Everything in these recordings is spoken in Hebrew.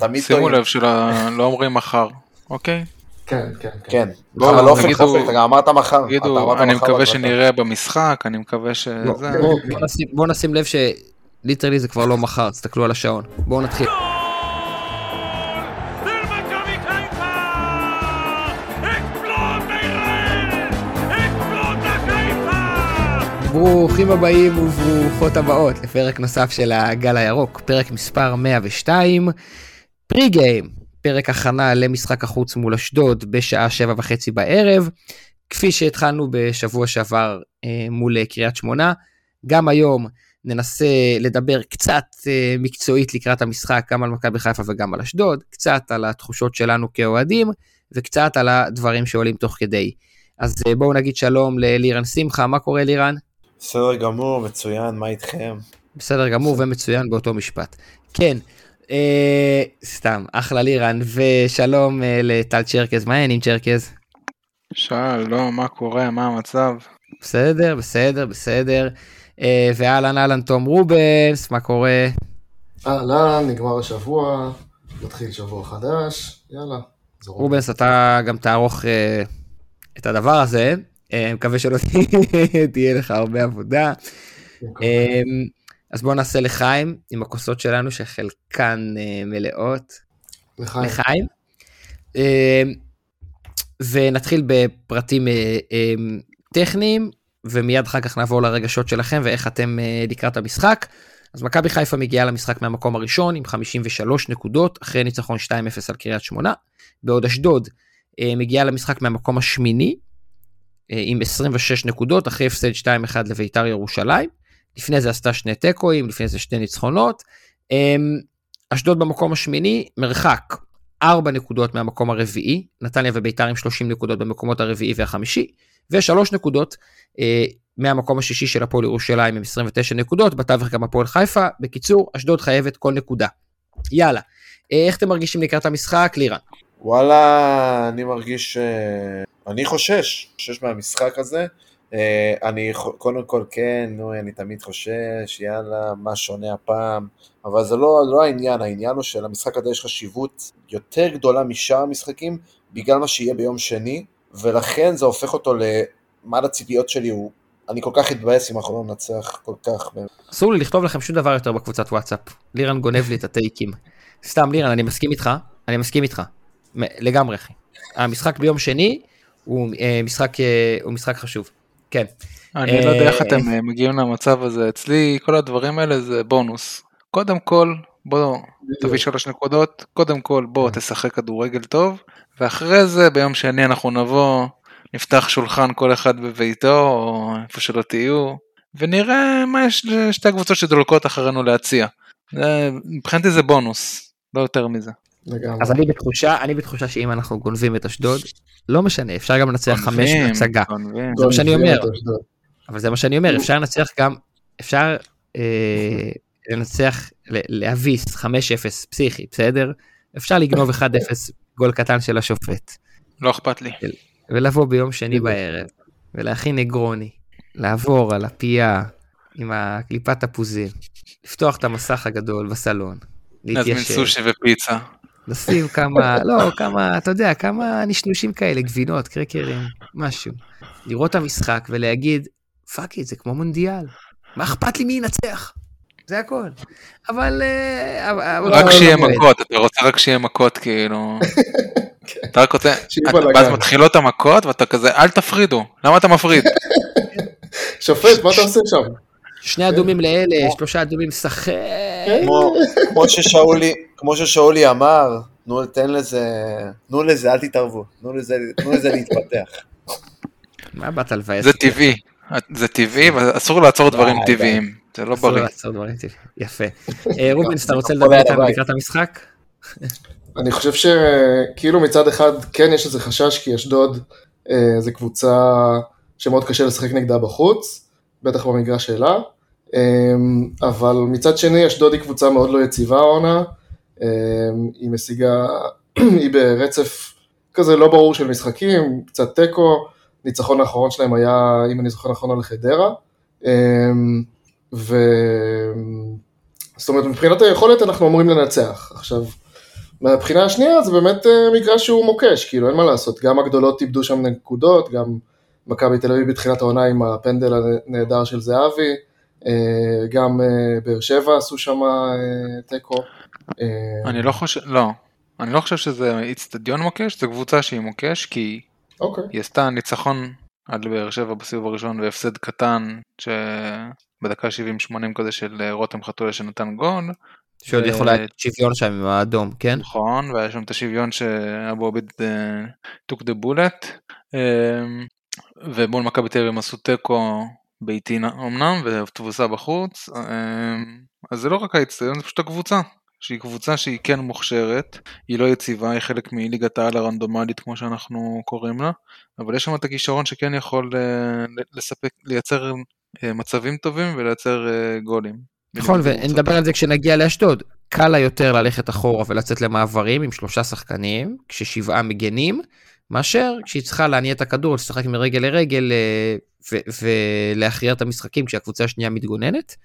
תמיד שימו טועים. לב שלא אומרים מחר, אוקיי? כן, כן, כן. כן, בואו, אבל אופק תגידו- חופק, אתה גם אמרת מחר. תגידו, אני מקווה. שנראה במשחק, אני מקווה שזה... לא, בואו בוא נשים, לב שליטרלי זה כבר לא מחר, תסתכלו על השעון. בואו נתחיל. ברוכים הבאים וברוכות הבאות לפרק נוסף של הגל הירוק, פרק מספר 102, פרי גיים, פרק הכנה למשחק החוץ מול אשדוד בשעה שבע וחצי בערב, כפי שהתחלנו בשבוע שעבר אה, מול אה, קריית שמונה, גם היום ננסה לדבר קצת אה, מקצועית לקראת המשחק, גם על מכבי חיפה וגם על אשדוד, קצת על התחושות שלנו כאוהדים, וקצת על הדברים שעולים תוך כדי. אז אה, בואו נגיד שלום ללירן שמחה, מה קורה לירן? בסדר גמור, מצוין, מה איתכם? בסדר גמור ומצוין באותו משפט. כן, סתם, אחלה לירן, ושלום אה, לטל צ'רקז, מה העניינים צ'רקז? שלום, מה קורה, מה המצב? בסדר, בסדר, בסדר. אה, ואהלן אהלן תום רובנס, מה קורה? אהלן, נגמר השבוע, מתחיל שבוע חדש, יאללה. רובנס, אתה גם תערוך אה, את הדבר הזה, אה, מקווה שלא תהיה לך הרבה עבודה. אז בואו נעשה לחיים עם הכוסות שלנו שחלקן אה, מלאות. לחיים. לחיים. אה, ונתחיל בפרטים אה, אה, טכניים, ומיד אחר כך נעבור לרגשות שלכם ואיך אתם אה, לקראת המשחק. אז מכבי חיפה מגיעה למשחק מהמקום הראשון עם 53 נקודות, אחרי ניצחון 2-0 על קריית שמונה. בעוד אשדוד אה, מגיעה למשחק מהמקום השמיני, אה, עם 26 נקודות, אחרי הפסד 2-1 לביתר ירושלים. לפני זה עשתה שני תיקואים, לפני זה שתי ניצחונות. אה, אשדוד במקום השמיני, מרחק 4 נקודות מהמקום הרביעי, נתניה וביתר עם 30 נקודות במקומות הרביעי והחמישי, ו-3 נקודות אה, מהמקום השישי של הפועל ירושלים עם 29 נקודות, בתווך גם הפועל חיפה. בקיצור, אשדוד חייבת כל נקודה. יאללה, אה, איך אתם מרגישים לקראת המשחק, לירן? וואלה, אני מרגיש... אה, אני חושש, חושש מהמשחק הזה. אה, אני קודם כל כן, נו, אני תמיד חושש, יאללה, מה שונה הפעם, אבל זה לא, לא העניין, העניין הוא שלמשחק הזה יש חשיבות יותר גדולה משאר המשחקים, בגלל מה שיהיה ביום שני, ולכן זה הופך אותו למעל הציפיות שלי, הוא... אני כל כך אתבאס אם אנחנו לא ננצח כל כך. אסור לי לכתוב לכם שום דבר יותר בקבוצת וואטסאפ. לירן גונב לי את הטייקים. סתם, לירן, אני מסכים איתך, אני מסכים איתך. לגמרי, אחי. המשחק ביום שני הוא אה, משחק, אה, הוא משחק חשוב. כן. אני לא יודע איך אה, אתם אה, מגיעים למצב הזה, אצלי כל הדברים האלה זה בונוס. קודם כל, בוא תביא שלוש נקודות, קודם כל בוא תשחק כדורגל טוב, ואחרי זה ביום שני אנחנו נבוא, נפתח שולחן כל אחד בביתו, או איפה שלא תהיו, ונראה מה יש לשתי הקבוצות שדולקות אחרינו להציע. זה- מבחינתי זה בונוס, לא יותר מזה. לגמרי. אז אני בתחושה, אני בתחושה שאם אנחנו גונבים את אשדוד, לא משנה, אפשר גם לנצח חמש בהצגה. זה מה שאני אומר. אבל זה מה שאני אומר, אפשר לנצח גם, אפשר אה, לנצח, להביס 5-0 פסיכי, בסדר? אפשר לגנוב 1-0 גול קטן של השופט. לא אכפת לי. ולבוא ביום שני בערב, ולהכין נגרוני, לעבור על הפייה עם הקליפת תפוזים, לפתוח את המסך הגדול בסלון, להתיישב, סושי ופיצה. לשים כמה, לא, כמה, אתה יודע, כמה נשנושים כאלה, גבינות, קרקרים, משהו. לראות את המשחק ולהגיד, fuck it, זה כמו מונדיאל. מה אכפת לי מי ינצח? זה הכל. אבל... אה, אבל- אבל- רק אבל- שיהיה אבל- מכות, אתה רוצה רק שיהיה מכות כאילו. אתה רק רוצה. ואז מתחילות המכות ואתה כזה אל תפרידו, למה אתה מפריד? שופט, מה אתה עושה שם? שני אדומים לאלה, שלושה אדומים שחק. כמו, כמו ששאולי, כמו ששאולי אמר, נו, תן לזה, תנו לזה, אל תתערבו, תנו לזה, תנו לזה להתפתח. מה באת לבאס? זה טבעי, זה טבעי ואסור לעצור דברים. טבעיים, זה לא אסור בריא. לעצור דברים טבעיים. יפה. אה, רובינס, אתה רוצה לדבר איתנו. לקראת המשחק? אני חושב שכאילו מצד אחד כן יש איזה חשש, כי אשדוד אה, זה קבוצה שמאוד קשה לשחק נגדה בחוץ, בטח במגרש שלה, אה, אבל מצד שני אשדוד היא קבוצה מאוד לא יציבה העונה, היא משיגה, היא ברצף כזה לא ברור של משחקים, קצת תיקו, ניצחון האחרון שלהם היה, אם אני זוכר נכון, על חדרה, אה, ו... זאת אומרת, מבחינת היכולת אנחנו אמורים לנצח. עכשיו, מהבחינה השנייה זה באמת אה, מגרש שהוא מוקש, כאילו אין מה לעשות, גם הגדולות איבדו שם נקודות, גם מכבי תל אביב בתחילת העונה עם הפנדל הנהדר של זהבי, אה, גם אה, באר שבע עשו שם תיקו. אה, אני לא חושב, לא. אני לא חושב שזה איצטדיון מוקש, זו קבוצה שהיא מוקש, כי אוקיי, היא עשתה ניצחון על באר שבע בסיבוב הראשון והפסד קטן, שבדקה 70-80 כזה של אה, רותם חתולה שנתן גול. שעוד ו- יכול להיות שוויון שם עם האדום, כן? נכון, והיה שם את השוויון שאבו עביד אה, took the bullet, ומול מכבי תל אביב הם עשו תיקו ביתי אמנם, ותבוסה בחוץ, אז זה לא רק האצטדיון, זה פשוט הקבוצה. שהיא קבוצה שהיא כן מוכשרת, היא לא יציבה, היא חלק מליגת העל הרנדומלית כמו שאנחנו קוראים לה, אבל יש שם את הכישרון שכן יכול אה, לספק, לייצר אה, מצבים טובים ולייצר אה, גולים. נכון, ונדבר על זה כשנגיע לאשדוד. קל לה יותר ללכת אחורה ולצאת למעברים עם שלושה שחקנים, כששבעה מגנים, מאשר כשהיא צריכה להניע את הכדור, לשחק מרגל לרגל ולהכריע את המשחקים כשהקבוצה השנייה מתגוננת.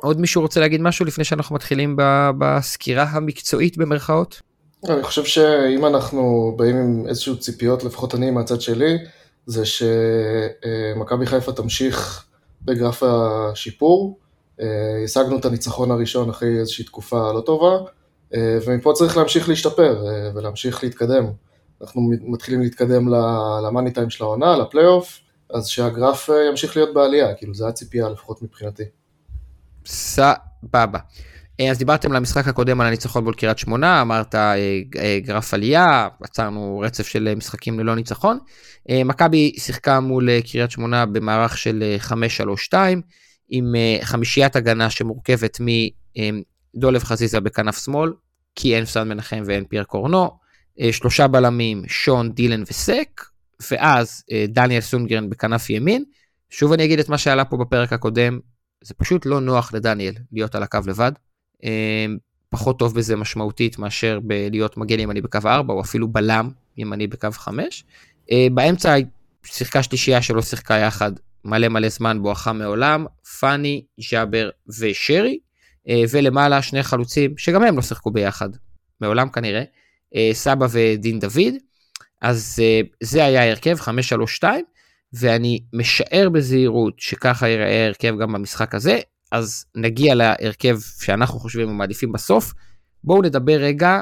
עוד מישהו רוצה להגיד משהו לפני שאנחנו מתחילים בסקירה המקצועית במרכאות? אני חושב שאם אנחנו באים עם איזשהו ציפיות, לפחות אני מהצד שלי, זה שמכבי חיפה תמשיך בגרף השיפור. אה, השגנו את הניצחון הראשון אחרי איזושהי תקופה לא טובה, אה, ומפה צריך להמשיך להשתפר אה, ולהמשיך להתקדם. אנחנו מתחילים להתקדם למאני טיים של העונה, לפלייאוף, אז שהגרף ימשיך להיות בעלייה, כאילו זה הציפייה לפחות מבחינתי. סבבה. אה, אז דיברתם על המשחק הקודם על הניצחון מול קריית שמונה, אמרת אה, אה, גרף עלייה, עצרנו רצף של משחקים ללא ניצחון. מכבי שיחקה מול קריית שמונה במערך של אה, 5-3-2, עם חמישיית הגנה שמורכבת מדולב חזיזה בכנף שמאל, כי אין סן מנחם ואין פייר קורנו, שלושה בלמים, שון, דילן וסק, ואז דניאל סונגרן בכנף ימין. שוב אני אגיד את מה שעלה פה בפרק הקודם, זה פשוט לא נוח לדניאל להיות על הקו לבד. אה, פחות טוב בזה משמעותית מאשר בלהיות מגן ימני בקו 4 או אפילו בלם ימני בקו 5. אה, באמצע שיחקה שלישייה שלא שיחקה יחד מלא מלא זמן בואכה מעולם, פאני, ג'אבר ושרי, אה, ולמעלה שני חלוצים שגם הם לא שיחקו ביחד, מעולם כנראה, אה, סבא ודין דוד. אז זה היה ההרכב 5-3-2 ואני משער בזהירות שככה ייראה ההרכב גם במשחק הזה, אז נגיע להרכב שאנחנו חושבים ומעדיפים בסוף. בואו נדבר רגע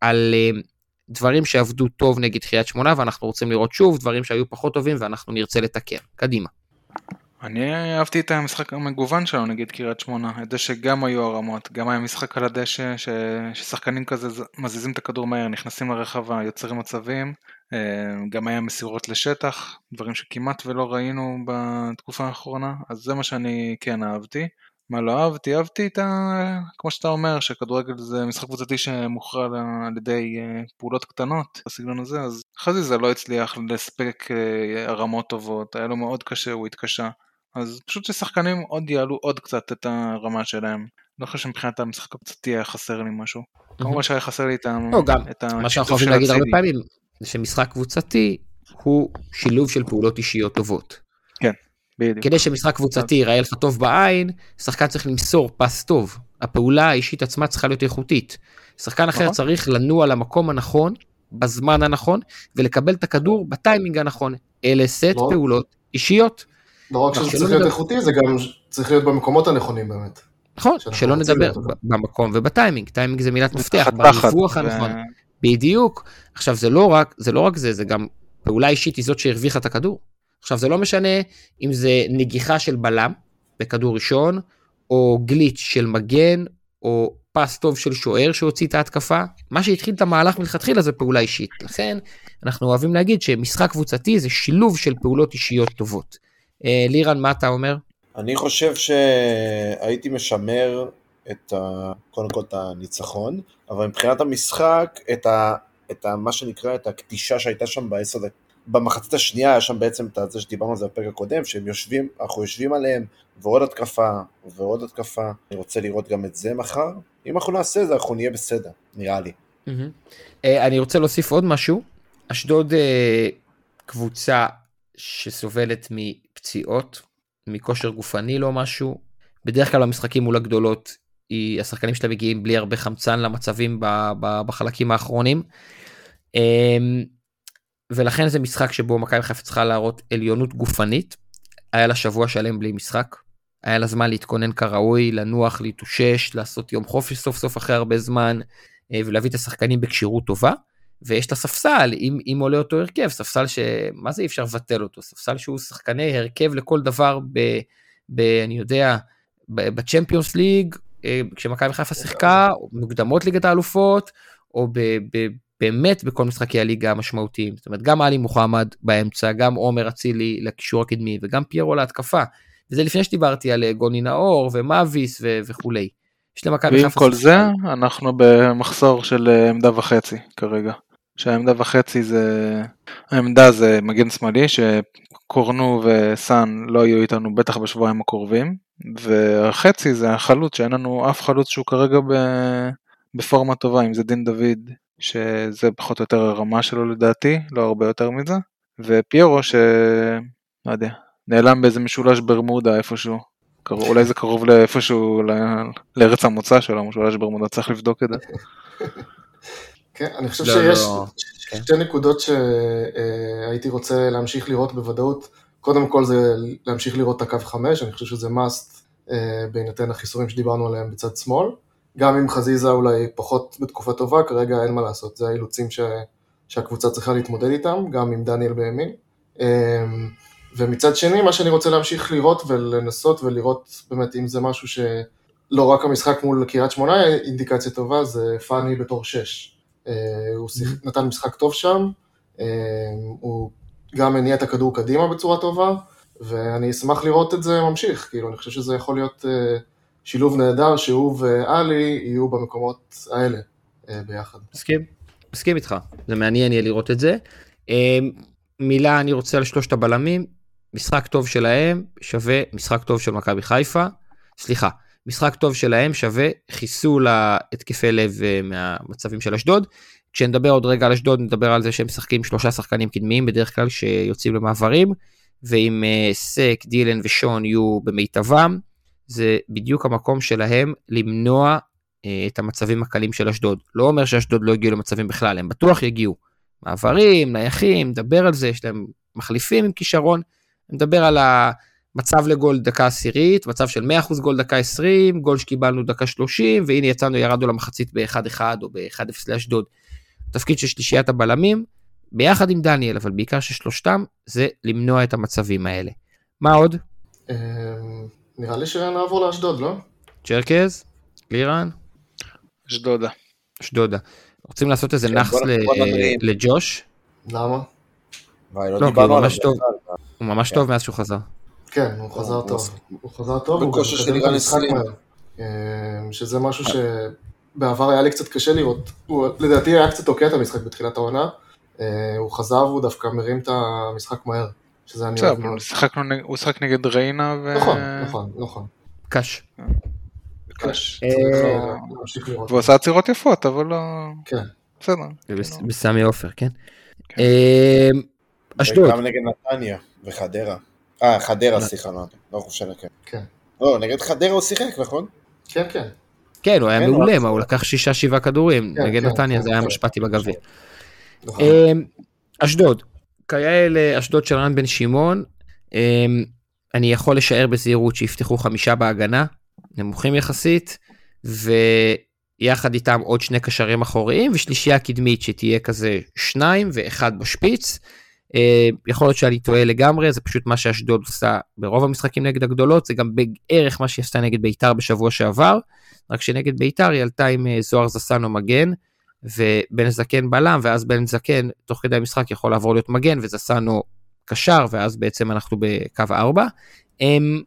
על אה, דברים שעבדו טוב נגד קריית שמונה ואנחנו רוצים לראות שוב דברים שהיו פחות טובים ואנחנו נרצה לתקן. קדימה. אני אהבתי את המשחק המגוון שלנו נגד קריית שמונה, את זה שגם היו הרמות, גם היה משחק על הדשא, ש... ששחקנים כזה מזיזים את הכדור מהר, נכנסים לרחבה, יוצרים מצבים, אה, גם היה מסירות לשטח, דברים שכמעט ולא ראינו בתקופה האחרונה, אז זה מה שאני כן אהבתי. מה לא אהבתי? אהבתי את ה... כמו שאתה אומר, שכדורגל זה משחק קבוצתי שמוכרע על ידי אה, פעולות קטנות בסגנון הזה, אז חזיזה לא הצליח לספק אה, הרמות טובות, היה לו מאוד קשה, הוא התקשה. אז פשוט ששחקנים עוד יעלו עוד קצת את הרמה שלהם. לא חושב שמבחינת המשחק הקבוצתי היה חסר לי משהו. כמובן שהיה חסר לי את ה- לא, גם את מה שאנחנו השיתוף של להגיד הרבה. פעמים זה שמשחק קבוצתי הוא שילוב של פעולות אישיות טובות. בדיוק. כדי שמשחק קבוצתי ייראה לך טוב בעין, שחקן צריך למסור פס טוב. הפעולה האישית עצמה צריכה להיות איכותית. שחקן אחר נכון. צריך לנוע למקום הנכון, בזמן הנכון, ולקבל את הכדור בטיימינג הנכון. אלה סט של פעולות אישיות. לא רק שלא שזה צריך להיות איכותי, זה גם צריך להיות במקומות הנכונים באמת. נכון, שלא נדבר. במקום ובטיימינג. טיימינג זה מילת מפתח, ו- הנכון. בדיוק. עכשיו זה לא רק זה לא רק זה זה גם פעולה אישית היא זאת שהרוויחה את הכדור. עכשיו זה לא משנה אם זה נגיחה של בלם בכדור ראשון או גליץ' של מגן או פס טוב של שוער שהוציא את ההתקפה מה שהתחיל את המהלך מלכתחילה זה פעולה אישית לכן אנחנו אוהבים להגיד שמשחק קבוצתי זה שילוב של פעולות אישיות טובות. אה, לירן מה אתה אומר? אני חושב שהייתי משמר את ה... קודם כל את הניצחון, אבל מבחינת המשחק, את ה... את ה... מה שנקרא, את הקטישה שהייתה שם בעשר דקות. במחצית השנייה היה שם בעצם את זה שדיברנו על זה בפרק הקודם, שהם יושבים, אנחנו יושבים עליהם, ועוד התקפה, ועוד התקפה. אני רוצה לראות גם את זה מחר. אם אנחנו נעשה את זה, אנחנו נהיה בסדר, נראה לי. אה, אני רוצה להוסיף עוד משהו. אשדוד אה, קבוצה שסובלת מפציעות, מכושר גופני לא משהו. בדרך כלל במשחקים מול הגדולות היא, השחקנים שלה מגיעים בלי הרבה חמצן למצבים ב, ב, בחלקים האחרונים. אמ, ולכן זה משחק שבו מכבי חיפה צריכה להראות עליונות גופנית. היה לה שבוע שלם בלי משחק. היה לה זמן להתכונן כראוי, לנוח, להתאושש, לעשות יום חופש סוף סוף אחרי הרבה זמן, אה, ולהביא את השחקנים בכשירות טובה. ויש את הספסל, אם, אם עולה אותו הרכב, ספסל שמה זה אי אפשר לבטל אותו, ספסל שהוא שחקני הרכב לכל דבר ב... ב אני יודע, בצ'מפיונס ליג, אה, כשמכבי חיפה שיחקה, או מוקדמות ליגת האלופות, או ב, ב, באמת בכל משחקי הליגה המשמעותיים. זאת אומרת, גם עלי מוחמד באמצע, גם עומר אצילי לקישור הקדמי, וגם פיירו להתקפה. וזה לפני שדיברתי על אה, גוני נאור ומאביס ו- וכולי. יש למכבי ועם חיפה כל שחקן- זה, אנחנו במחסור של אה, עמדה וחצי כרגע. שהעמדה וחצי זה... העמדה זה מגן שמאלי, שקורנו וסאן לא יהיו איתנו בטח בשבועיים הקרובים, והחצי זה החלוץ, שאין לנו אף חלוץ שהוא כרגע ב... בפורמה טובה, אם זה דין דוד, שזה פחות או יותר הרמה שלו לדעתי, לא הרבה יותר מזה, ופיירו ש... לא יודע, נעלם באיזה משולש ברמודה איפשהו. אולי זה קרוב לאיפשהו לארץ המוצא שלו, משולש ברמודה, צריך לבדוק את זה. כן, אני חושב לא, שיש לא, כן. שתי נקודות שהייתי רוצה להמשיך לראות בוודאות. קודם כל זה להמשיך לראות את הקו 5, אני חושב שזה must אה, בהינתן החיסורים שדיברנו עליהם בצד שמאל. גם אם חזיזה אולי פחות בתקופה טובה, כרגע אין מה לעשות, זה האילוצים ש... שהקבוצה צריכה להתמודד איתם, גם עם דניאל בימין. אה, ומצד שני, מה שאני רוצה להמשיך לראות ולנסות ולראות באמת אם זה משהו שלא רק המשחק מול קריית שמונה אינדיקציה טובה, זה פאני בתור 6. הוא שיח... נתן משחק טוב שם, אה, הוא גם הניע את הכדור קדימה בצורה טובה, ואני אשמח לראות את זה ממשיך, כאילו, אני חושב שזה יכול להיות אה, שילוב נהדר שהוא ועלי יהיו במקומות האלה אה, ביחד. מסכים, מסכים איתך, זה מעניין יהיה לראות את זה. אה, מילה אני רוצה על שלושת הבלמים, משחק טוב שלהם שווה משחק טוב של מכבי חיפה, סליחה, משחק טוב שלהם שווה חיסול התקפי לב אה, מהמצבים של אשדוד. כשנדבר עוד רגע על אשדוד נדבר על זה שהם משחקים שלושה שחקנים קדמיים בדרך כלל שיוצאים למעברים, ואם אה, סק, דילן ושון יהיו במיטבם, זה בדיוק המקום שלהם למנוע אה, את המצבים הקלים של אשדוד. לא אומר שאשדוד לא הגיעו למצבים בכלל, הם בטוח יגיעו. מעברים, נייחים, נדבר על זה, יש להם מחליפים עם כישרון. נדבר על המצב לגול דקה עשירית, מצב של 100% גול דקה 20, גול שקיבלנו דקה 30, והנה יצאנו, ירדנו למחצית ב-1-1 או ב-1-0 לאשדוד. תפקיד של שלישיית הבלמים, ביחד עם דניאל, אבל בעיקר של שלושתם, זה למנוע את המצבים האלה. מה עוד? אה, נראה לי שנעבור לאשדוד, לא? צ'רקז? לירן? אשדודה. אשדודה. רוצים לעשות איזה כן, נאחס. לג'וש? למה? לא לא, כי הוא עליו ממש טוב. בכלל. הוא ממש כן. טוב מאז שהוא חזר. כן, הוא חזר טוב. הוא חזר טוב, הוא גם מקדם את המשחק 20. מהר. אה, שזה משהו שבעבר היה לי קצת קשה לראות. הוא לדעתי היה קצת תוקע את המשחק בתחילת העונה. אה, הוא חזר והוא דווקא מרים את המשחק מהר. שזה אני אוהב מאוד. הוא שיחק נגד ריינה ו... נכון, נכון, נכון. קש. קש. אה, אה, לראות. והוא עשה עצירות יפות, אבל לא... כן. בסדר. בס- בסמי עופר, כן? כן. אה, אשדוד. וגם נגד נתניה וחדרה. אה, חדרה, נ- סליחה, לא, לא חושב, כן. כן. לא, נגד חדרה הוא שיחק, נכון? כן, כן. כן, הוא היה כן, מעולה, מה, הוא לקח שישה שבעה כדורים, כן, נגד כן, נתניה כן, זה היה כן. משפטי בגביע. נכון. אה, אשדוד, כיאה לאשדוד של רן בן שמעון, אה, אני יכול לשער בזהירות שיפתחו חמישה בהגנה, נמוכים יחסית, ויחד איתם עוד שני קשרים אחוריים, ושלישייה קדמית שתהיה כזה שניים ואחד בשפיץ. אה, יכול להיות שאני טועה לגמרי, זה פשוט מה שאשדוד עושה ברוב המשחקים נגד הגדולות, זה גם בערך מה שהיא עשתה נגד ביתר בשבוע שעבר, רק שנגד ביתר היא עלתה עם אה, זוהר זסנו מגן, ובן זקן בלם, ואז בן זקן תוך כדי המשחק יכול לעבור להיות מגן, וזסנו קשר, ואז בעצם אנחנו בקו 4. אמ,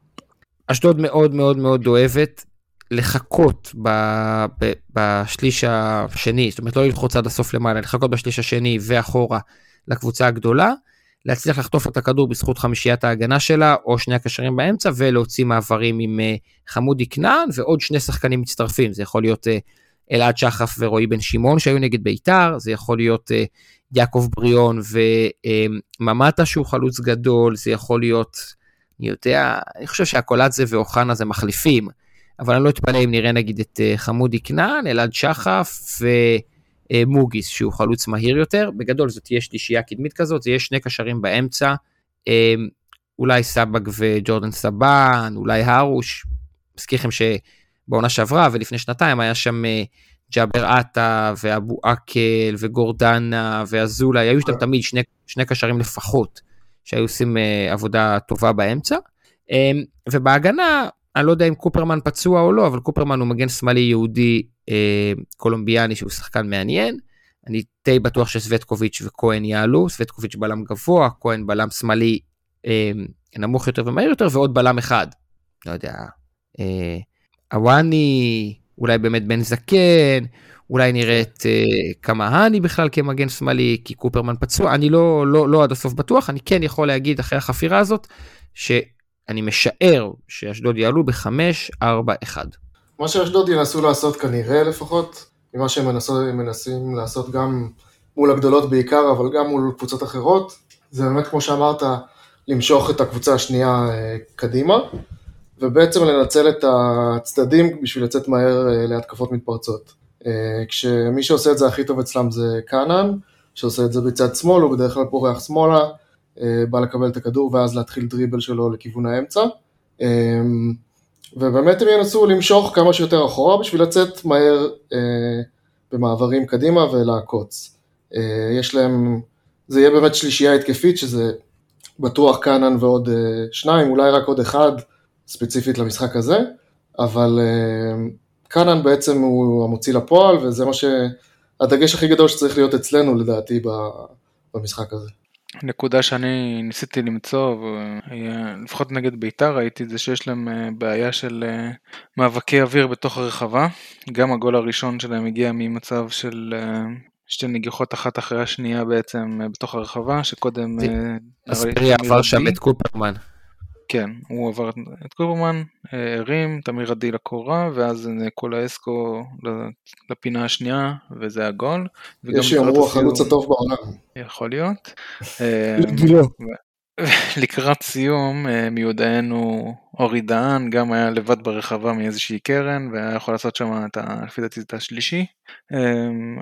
אשדוד מאוד מאוד מאוד אוהבת לחכות ב, ב, בשליש השני, זאת אומרת לא ללחוץ עד הסוף למעלה, לחכות בשליש השני ואחורה לקבוצה הגדולה, להצליח לחטוף את הכדור בזכות חמישיית ההגנה שלה, או שני הקשרים באמצע, ולהוציא מעברים עם אה, חמודי כנען, ועוד שני שחקנים מצטרפים, זה יכול להיות אה, אלעד שחף ורועי בן שמעון שהיו נגד ביתר, זה יכול להיות אה, יעקב בריאון וממטה שהוא חלוץ גדול, זה יכול להיות, אני יודע, אני חושב שהקולצזה ואוחנה זה מחליפים, אבל אני לא אתפלא אם נראה נגיד את חמודי כנען, אלעד שחף ומוגיס, שהוא חלוץ מהיר יותר. בגדול זאת תהיה שלישייה קדמית כזאת, זה יהיה שני קשרים באמצע, אה, אולי סבג וג'ורדן סבן, אולי הרוש. מזכיר לכם שבעונה שעברה ולפני שנתיים היה שם אה, ג'אבר עטה ואבו עקל וגורדנה ואזולאי, היו שם תמיד שני, שני קשרים לפחות שהיו עושים אה, עבודה טובה באמצע. אה, ובהגנה, אני לא יודע אם קופרמן פצוע או לא, אבל קופרמן הוא מגן שמאלי יהודי אה, קולומביאני שהוא שחקן מעניין. אני די בטוח שסווטקוביץ' וכהן יעלו, סווטקוביץ' בלם גבוה, כהן בלם שמאלי אה, נמוך יותר ומהיר יותר, ועוד בלם אחד. לא יודע, אה, אולי באמת בן זקן, אולי נראה את אה, קמהני בכלל כמגן שמאלי, כי קופרמן פצוע, אני לא, לא, לא עד הסוף בטוח, אני כן יכול להגיד אחרי החפירה הזאת, שאני משער שאשדוד יעלו ב-5-4-1. מה שאשדוד ינסו לעשות כנראה לפחות, ממה שהם מנסו, מנסים לעשות גם מול הגדולות בעיקר, אבל גם מול קבוצות אחרות, זה באמת כמו שאמרת, למשוך את הקבוצה השנייה אה, קדימה, ובעצם לנצל את הצדדים בשביל לצאת מהר אה, להתקפות מתפרצות. אה, כשמי שעושה את זה הכי טוב אצלם זה קאנן, שעושה את זה בצד שמאל, הוא בדרך כלל פורח שמאלה, בא לקבל את הכדור ואז להתחיל דריבל שלו לכיוון האמצע. ובאמת הם ינסו למשוך כמה שיותר אחורה בשביל לצאת מהר במעברים קדימה ולעקוץ. יש להם, זה יהיה באמת שלישייה התקפית, שזה בטוח קאנן ועוד שניים, אולי רק עוד אחד, ספציפית למשחק הזה, אבל קאנן בעצם הוא המוציא לפועל, וזה מה שהדגש הכי גדול שצריך להיות אצלנו לדעתי במשחק הזה. נקודה שאני ניסיתי למצוא, לפחות נגד ביתר ראיתי את זה שיש להם אה, בעיה של אה, מאבקי אוויר בתוך הרחבה. גם הגול הראשון שלהם הגיע ממצב של אה, שתי נגיחות אחת אחרי השנייה בעצם בתוך הרחבה, שקודם... אספריה עבר שם את קופרמן. כן, הוא עבר את קורמן, הרים, תמיר עדי לקורה, ואז קולאסקו לפינה השנייה, וזה הגול. יש שיאמרו החלוץ הטוב בעולם. יכול להיות. לא. לקראת סיום מיודענו אורי דהן גם היה לבד ברחבה מאיזושהי קרן והיה יכול לעשות שם את ה... לפי דעתי את השלישי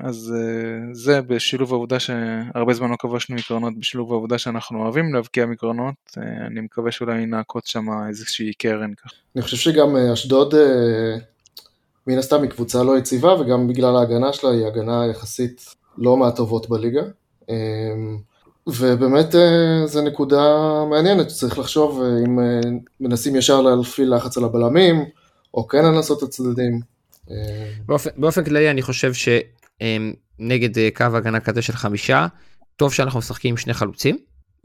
אז זה בשילוב העובדה שהרבה זמן לא כבשנו מקרנות בשילוב העובדה שאנחנו אוהבים להבקיע מקרנות אני מקווה שאולי נעקוץ שם איזושהי קרן ככה. אני חושב שגם אשדוד מן הסתם היא קבוצה לא יציבה וגם בגלל ההגנה שלה היא הגנה יחסית לא מהטובות בליגה. ובאמת אה, זו נקודה מעניינת, שצריך לחשוב אה, אם אה, מנסים ישר להפעיל לחץ על הבלמים, או כן לנסות את הצדדים. באופן, באופן כללי אני חושב שנגד קו הגנה כזה של חמישה, טוב שאנחנו משחקים עם שני חלוצים,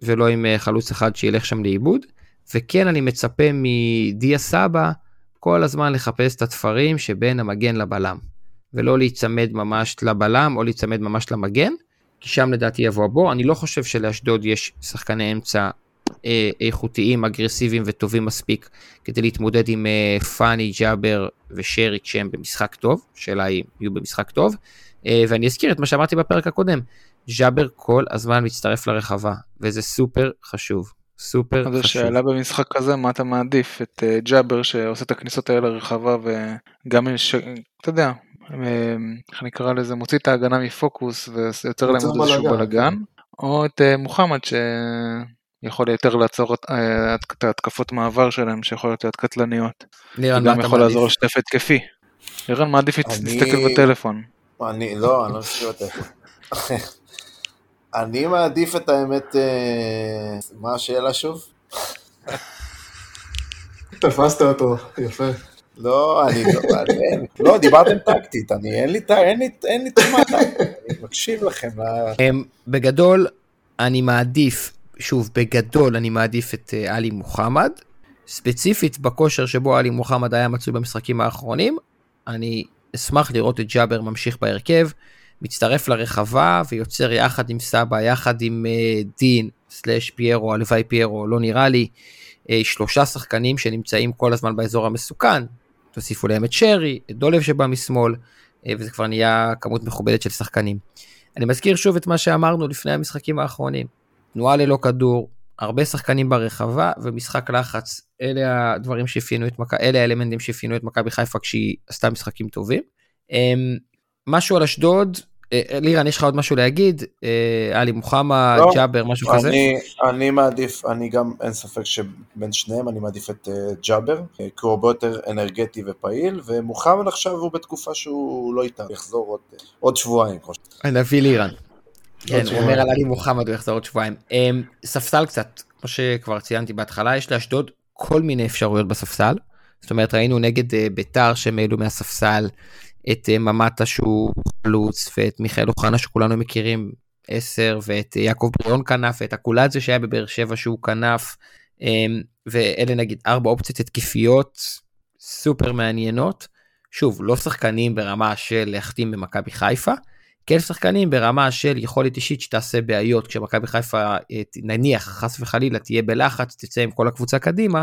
ולא עם חלוץ אחד שילך שם לאיבוד, וכן אני מצפה מדיה סבא כל הזמן לחפש את התפרים שבין המגן לבלם, ולא להיצמד ממש לבלם או להיצמד ממש למגן. כי שם לדעתי יבוא הבור. אני לא חושב שלאשדוד יש שחקני אמצע אה, איכותיים, אגרסיביים וטובים מספיק כדי להתמודד עם אה, פאני, ג'אבר ושרי כשהם במשחק טוב, שאלה היא יהיו במשחק טוב. אה, ואני אזכיר את מה שאמרתי בפרק הקודם, ג'אבר כל הזמן מצטרף לרחבה, וזה סופר חשוב. סופר חשוב. אז השאלה במשחק הזה, מה אתה מעדיף? את uh, ג'אבר שעושה את הכניסות האלה לרחבה וגם יש, אתה יודע, איך נקרא לזה, מוציא את ההגנה מפוקוס ויוצר להם עוד איזשהו בלאגן, או את אה, מוחמד שיכול יותר לעצור אה, את ההתקפות מעבר שלהם שיכולות להיות קטלניות. לירן, מה אתה יכול? לעזור לשטף התקפי. לירן מעדיף להסתכל בטלפון. אני, לא, אני לא מסתכל בטלפון. אני מעדיף את האמת, אה, מה השאלה שוב? תפסת אותו, יפה. לא, אני לא, לא, דיברתם טקטית, אני, אין לי, אין לי, אין לי תרומה אני מקשיב לכם. הם, בגדול, אני מעדיף, שוב, בגדול אני מעדיף את אה, עלי מוחמד. ספציפית בכושר שבו עלי מוחמד היה מצוי במשחקים האחרונים, אני אשמח לראות את ג'אבר ממשיך בהרכב, מצטרף לרחבה ויוצר יחד עם סבא, יחד עם אה, דין, סלאש פיירו, הלוואי פיירו, לא נראה לי, אה, שלושה שחקנים שנמצאים כל הזמן באזור המסוכן. תוסיפו להם את שרי, את דולב שבא משמאל, אה, וזה כבר נהיה כמות מכובדת של שחקנים. אני מזכיר שוב את מה שאמרנו לפני המשחקים האחרונים. תנועה ללא כדור, הרבה שחקנים ברחבה ומשחק לחץ אלה הדברים שאפיינו את מכבי, אלה האלמנטים שאפיינו את מכבי חיפה כשהיא עשתה משחקים טובים. אמ, משהו על אשדוד, לירן יש לך עוד משהו להגיד? אה, עלי מוחמד, לא, ג'אבר, משהו כזה? אני, מעדיף, אני גם, אין ספק שבין שניהם אני מעדיף את ג'אבר, אה, כי הוא הרבה יותר אנרגטי ופעיל, ומוחמד עכשיו הוא בתקופה שהוא לא איתנו, יחזור עוד, עוד שבועיים. הנביא לירן. כן, הוא. אומר על עלי מוחמד הוא יחזור עוד שבועיים. אמ, ספסל קצת, כמו שכבר ציינתי בהתחלה, יש לאשדוד כל מיני אפשרויות בספסל. זאת אומרת, ראינו נגד אה, ביתר שהם העלו מהספסל את אה, ממטה שהוא חלוץ, ואת מיכאל אוחנה שכולנו מכירים 10, ואת אה, יעקב בריאון כנף, ואת הקולאציה שהיה בבאר שבע שהוא כנף, אמ, ואלה נגיד ארבע אופציות התקפיות סופר מעניינות. שוב, לא שחקנים ברמה של להחתים במכבי חיפה, כן שחקנים ברמה של יכולת אישית שתעשה בעיות כשמכבי חיפה אה, נניח חס וחלילה תהיה בלחץ תצא עם כל הקבוצה קדימה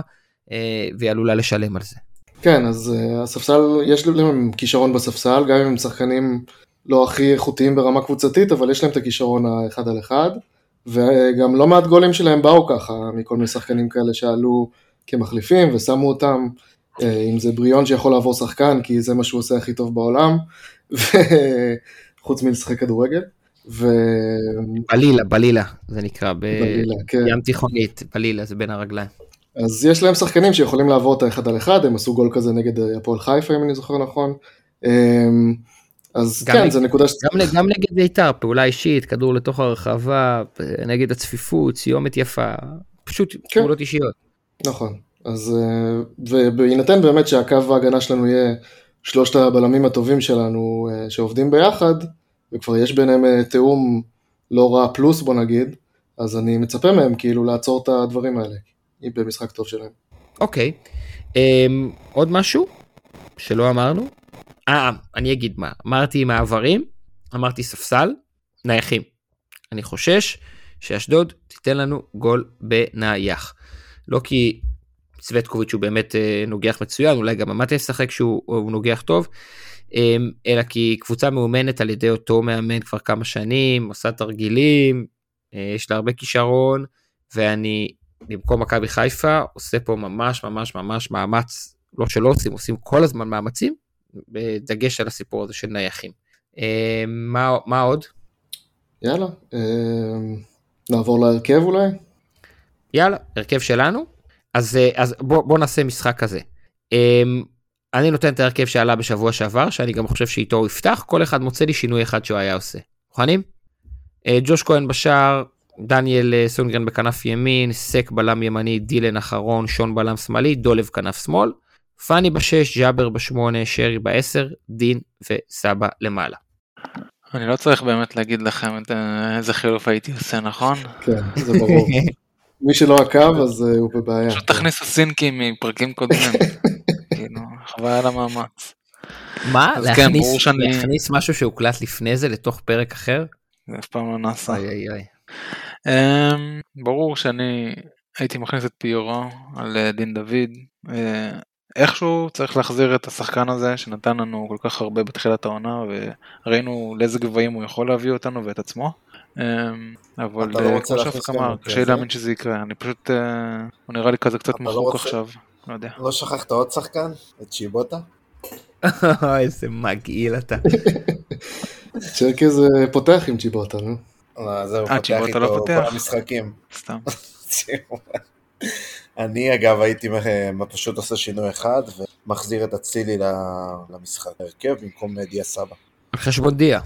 והיא עלולה לשלם על זה. כן, אז uh, הספסל, יש להם כישרון בספסל, גם אם הם שחקנים לא הכי איכותיים ברמה קבוצתית, אבל יש להם את הכישרון האחד על אחד, וגם לא מעט גולים שלהם באו ככה, מכל מיני שחקנים כאלה שעלו כמחליפים ושמו אותם, uh, אם זה בריאון שיכול לעבור שחקן, כי זה מה שהוא עושה הכי טוב בעולם, וחוץ מלשחק כדורגל, ו... בלילה בלילה זה נקרא בלילה, כן. בים תיכונית בלילה זה בין הרגליים. אז יש להם שחקנים שיכולים לעבור את האחד על אחד, הם עשו גול כזה נגד אה, הפועל חיפה אם אני זוכר נכון. אמ, אז כן, זו נקודה ש... גם, גם נגד בית"ר פעולה אישית כדור לתוך הרחבה נגד הצפיפות סיומת יפה פשוט כן. פעולות אישיות. נכון. אז אה, ובהינתן באמת שהקו ההגנה שלנו יהיה שלושת הבלמים הטובים שלנו אה, שעובדים ביחד, וכבר יש ביניהם אה, תיאום לא רע פלוס בוא נגיד, אז אני מצפה מהם כאילו לעצור את הדברים האלה, במשחק טוב שלהם. אוקיי. אמ, עוד משהו שלא אמרנו? אה, אני אגיד מה. אמרתי מעברים, אמרתי ספסל, נייחים. אני חושש שאשדוד תיתן לנו גול בנייח. לא כי סווטקוביץ' הוא באמת אה, נוגח מצוין, אולי גם אמרתי ישחק שהוא הוא נוגח טוב, אמ, אלא כי קבוצה מאומנת על ידי אותו מאמן כבר כמה שנים, עושה תרגילים, אה, יש לה הרבה כישרון, ואני במקום מכבי חיפה עושה פה ממש ממש ממש מאמץ, לא שלא עושים, עושים כל הזמן מאמצים, בדגש על הסיפור הזה של נייחים. אה, מה, מה עוד? יאללה, אמ, נעבור להרכב אולי? יאללה, הרכב שלנו. אז, אה, אז בוא, בוא נעשה משחק כזה. אמ, אני נותן את ההרכב שעלה בשבוע שעבר, שאני גם חושב שאיתו הוא יפתח, כל אחד מוצא לי שינוי אחד שהוא היה עושה. מוכנים? אה, ג'וש כהן בשער, דניאל אה, סונגרן בכנף ימין, סק בלם ימני, דילן אחרון, שון בלם שמאלי, דולב כנף שמאל, פאני בשש, ג'אבר בשמונה, שרי בעשר, דין וסבא למעלה. אני לא צריך באמת להגיד לכם את, אה, איזה חילוף הייתי עושה, נכון? כן, זה ברור. מי שלא עקב אז אה, הוא בבעיה. פשוט תכניסו סינקים מפרקים קודמים. כאילו, חבל על המאמץ. מה? כן, להכניס משהו שהוקלט לפני זה לתוך פרק אחר? זה אף פעם לא נעשה. אוי אוי אוי. אמ, ברור שאני הייתי מכניס את פיורו על אה, דין דוד. אה, איכשהו צריך להחזיר את השחקן הזה שנתן לנו כל כך הרבה בתחילת העונה וראינו לאיזה גבהים הוא יכול להביא אותנו ואת עצמו. אמ, אבל לא רוצה כמו שאפק גם אמר, קשה? להאמין שזה יקרה, אני פשוט, אה, הוא נראה לי כזה קצת לא מחוק רוצה? עכשיו, לא יודע. לא שכחת עוד שחקן? את שיבוטה? איזה מגעיל אתה. צ'רקי זה פותח עם צ'יבוטה, נו. אה, זהו, אה, פותח איתו לא כל? המשחקים. סתם. אני אגב הייתי מ- פשוט עושה שינוי אחד ומחזיר את אצילי ל- למשחק הרכב במקום דיה סבא. על חשבון דיה.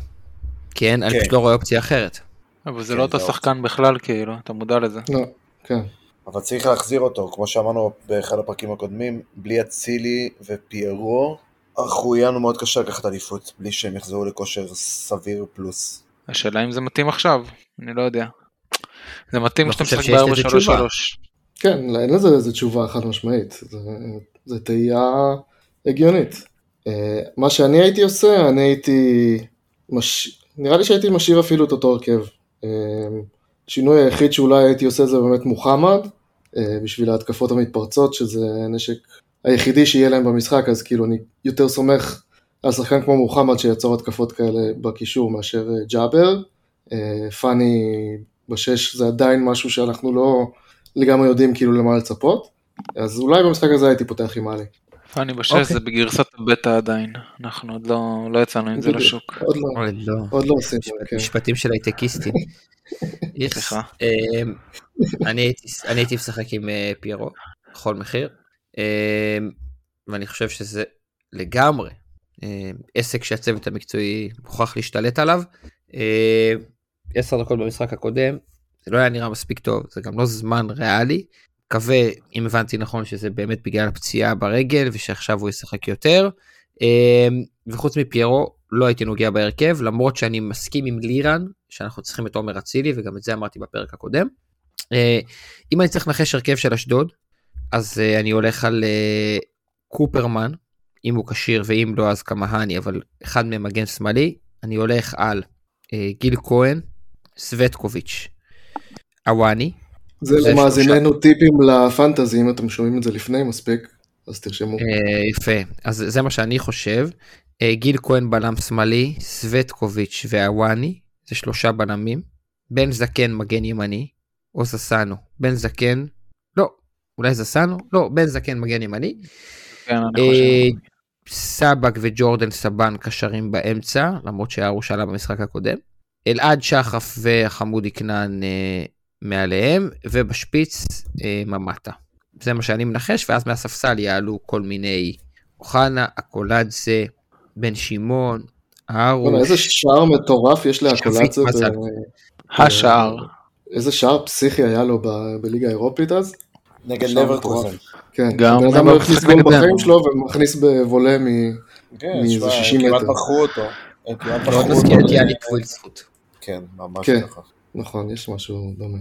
כן, אני כן. פשוט לא רואה אופציה אחרת. אבל זה כן, לא אותו זה שחקן בכלל כאילו, אתה מודע לזה. לא, כן. אבל צריך להחזיר אותו, כמו שאמרנו באחד הפרקים הקודמים, בלי אצילי ופיירו, אנחנו יהיה לנו מאוד קשה לקחת אליפות, בלי שהם יחזרו לכושר סביר פלוס. השאלה אם זה מתאים עכשיו, אני לא יודע. זה מתאים כשאתה משחק שיש לזה ב-4-3-3. תשובה. כן, אין לזה איזה תשובה חד משמעית, זה, זה תהייה הגיונית. אה, מה שאני הייתי עושה, אני הייתי, מש... נראה לי שהייתי משאיר אפילו את אותו הרכב. אה, השינוי היחיד שאולי הייתי עושה זה באמת מוחמד, אה, בשביל ההתקפות המתפרצות, שזה הנשק היחידי שיהיה להם במשחק, אז כאילו אני יותר סומך על שחקן כמו מוחמד שיצור התקפות כאלה בקישור מאשר אה, ג'אבר. אה, פאני בשש זה עדיין משהו שאנחנו לא לגמרי יודעים כאילו למה לצפות. אז אולי במשחק הזה הייתי פותח עם עלי. פאני בשש אוקיי. זה בגרסת הבטא עדיין, אנחנו עוד לא לא יצאנו עם זה. לשוק. עוד לא, אוי, לא. עוד לא עושים, כן. משפטים של הייטקיסטים. סליחה. אמ, אני הייתי- משחק עם אה, פיירו, בכל מחיר, אמ, ואני חושב שזה לגמרי עסק שהצוות המקצועי מוכרח להשתלט עליו. אמ, עשר דקות במשחק הקודם, זה לא היה נראה מספיק טוב, זה גם לא זמן ריאלי. מקווה, אם הבנתי נכון, שזה באמת בגלל הפציעה ברגל ושעכשיו הוא ישחק יותר. אמ, וחוץ מפיירו, לא הייתי נוגע בהרכב, למרות שאני מסכים עם לירן, שאנחנו צריכים את עומר אצילי, וגם את זה אמרתי בפרק הקודם. אה, אם אני צריך לנחש הרכב של אשדוד, אז אה, אני הולך על אה, קופרמן, אם הוא כשיר, ואם לא אז כמהני, אבל אחד מהם מגן שמאלי. אני הולך על אה, גיל כהן, סווטקוביץ', עוואני, זה למאזיננו טיפים לפנטזי, אם אתם שומעים את זה לפני מספיק, אז תרשמו. אה, יפה, אז זה מה שאני חושב. אה, גיל כהן בלם שמאלי, סווטקוביץ' ועוואני, זה שלושה בלמים. בן זקן מגן ימני, או זסנו. בן זקן, לא, אולי זסנו? לא, בן זקן מגן ימני. כן, אני אה, חושב. סבק וג'ורדן סבן קשרים באמצע, למרות שהרוש עלה במשחק הקודם. אלעד שחף וחמודי כנען אה, מעליהם, ובשפיץ אה, ממטה. זה מה שאני מנחש, ואז מהספסל יעלו כל מיני אוחנה, אקולדזה, בן שמעון, בוא'נה, הרוש. איזה שער מטורף יש מזל. השער. איזה שער פסיכי היה לו ב- בליגה האירופית אז. נגד לברקוזן. כן, גם בן אדם לא הכניס גול נגדנו. בחיים שלו ומכניס בוולה מ... כן, מאיזה שמע, 60 כמעט מטר. מכרו אותו. כמעט מכרו מאוד אותו. מזכיר את יאניק וילספוט. כן, ממש כן. ככה. נכון, יש משהו דומה.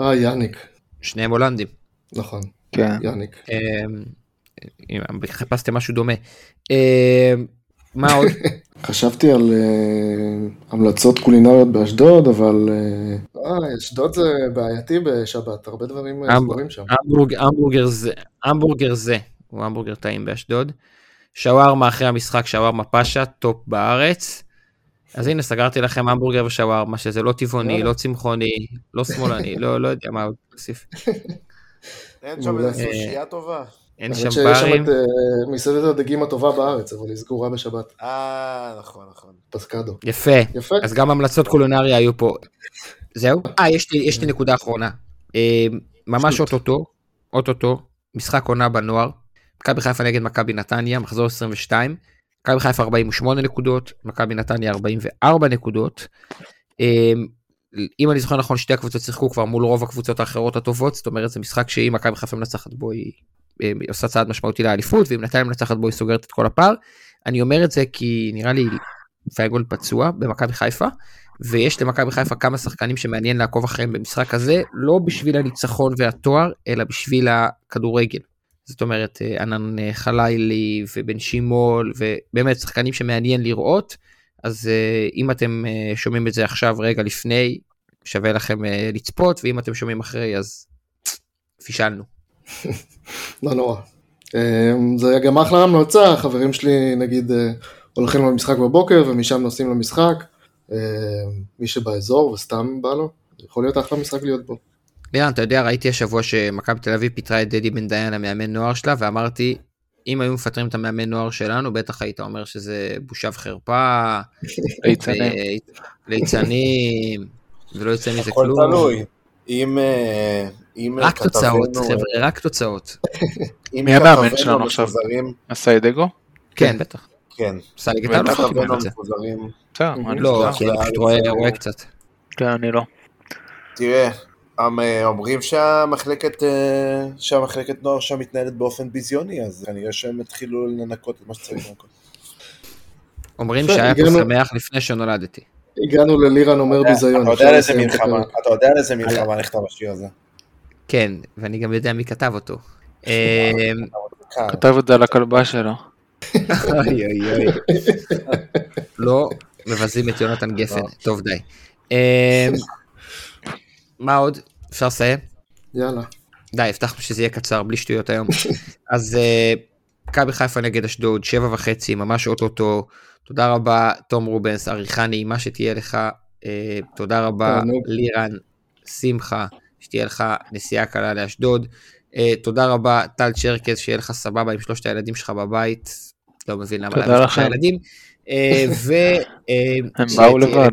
אה, יאניק, שניהם הולנדים. נכון, כן. יאניק. אמ, חיפשתם משהו דומה. אמ, מה עוד? חשבתי על אה, המלצות קולינריות באשדוד, אבל... אה, אה, אשדוד זה בעייתי בשבת, הרבה דברים אה, סגורים שם. המבורג- המבורגר זה, המבורגר זה, הוא המבורגר טעים באשדוד. שווארמה אחרי המשחק, שווארמה פאשה, top בארץ. אז הנה, סגרתי לכם המבורגר ושווארמה, שזה לא טבעוני. לא צמחוני, לא שמאלני, לא לא יודע מה עוד להוסיף. אין שם. איזה סושייה טובה. אין שם שיש שם ברים. את אה, מסעדת הדגים הטובה בארץ, אבל היא סגורה בשבת, אה, נכון, נכון. פסקדו. יפה, יפה. אז גם המלצות קולינריה היו פה. זהו? אה, יש לי, יש לי נקודה אחרונה. אה, ממש. אוטוטו, אוטוטו, משחק עונה בנוער. מכבי חיפה נגד מכבי נתניה, מחזור 22. מכבי חיפה 48 נקודות, מכבי נתניה 44 נקודות. אה, אם אני זוכר נכון, שתי הקבוצות שיחקו כבר מול רוב הקבוצות האחרות הטובות, זאת אומרת זה משחק שאם מכבי חיפה מנצחת בו אה, היא עושה צעד משמעותי לאליפות, ואם נתניה מנצחת בו היא סוגרת את כל הפער. אני אומר את זה כי נראה לי פייגול פצוע במכבי חיפה, ויש למכבי חיפה כמה שחקנים שמעניין לעקוב אחריהם במשחק הזה, לא בשביל הניצחון והתואר, אלא בשביל הכדורגל. זאת אומרת, אה, ענן אה, חלילי ובן שימול, ובאמת שחקנים שמעניין לראות, אז אה, אם אתם שומעים את זה עכשיו רגע לפני, שווה לכם לצפות, ואם אתם שומעים אחרי, אז פישלנו. לא נורא. זה גם אחלה המלצה, החברים שלי נגיד הולכים למשחק בבוקר ומשם נוסעים למשחק. אה, מי שבאזור וסתם בא לו, יכול להיות אחלה משחק להיות בו. לירן, אתה יודע, ראיתי השבוע שמכבי תל אביב פיטרה את דדי בן דיין, המאמן נוער שלה, ואמרתי, אם היו מפטרים את המאמן נוער שלנו, בטח היית אומר שזה בושה וחרפה, ליצנים. ו- ליצנים, ולא יוצא מזה הכל כלום. תלוי. אם... אה, אם רק תוצאות, חבר'ה, רק תוצאות. מי המאמן שלנו עכשיו? מפוזרים- הסיידגו? כן, בטח. כן. ליגת אם האלופות כתבינו קיבל את זה. לא? כי אני פשוט רואה קצת. כן, אני לא. תראה, הם, אה, אומרים שהמחלקת, אה, שהמחלקת נוער שם מתנהלת באופן ביזיוני, אז כנראה שהם התחילו לנקות את מה שצריך לנקות. אומרים שהיה פה שמח לפני שנולדתי. הגענו ללירן אומר ביזיון. אתה יודע על איזה מלחמה, הפרק. אתה יודע על איזה מלחמה נכתב השיר הזה. כן, ואני גם יודע מי כתב אותו. קר. כתב את זה על הכלבה שלו. אוי אוי אוי. לא מבזים את יונתן גפן, טוב די. אמ, מה עוד? אפשר לסיים? יאללה. די, הבטחנו שזה יהיה קצר, בלי שטויות היום. אז אה, מכבי חיפה נגד אשדוד, שבע וחצי, ממש אוטוטו. תודה רבה, תום רובנס, עריכה נעימה שתהיה לך. אה, תודה רבה, תענוג. לירן, שמחה, שתהיה לך נסיעה קלה לאשדוד. אה, תודה רבה, טל צ'רקס, שיהיה לך סבבה עם שלושת הילדים שלך בבית. לא מבין למה שלושה לכם. ילדים. ו... הם שתהיה באו לבד.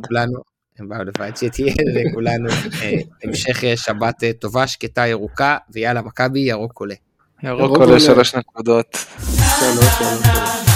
הם באו לבד, שתהיה לכולנו אה, המשך אה, שבת אה, טובה, שקטה, ירוקה, ויאללה, מכבי, ירוק עולה. ירוק עולה עולה. שלוש נקודות. שלוש, שלוש, שלוש.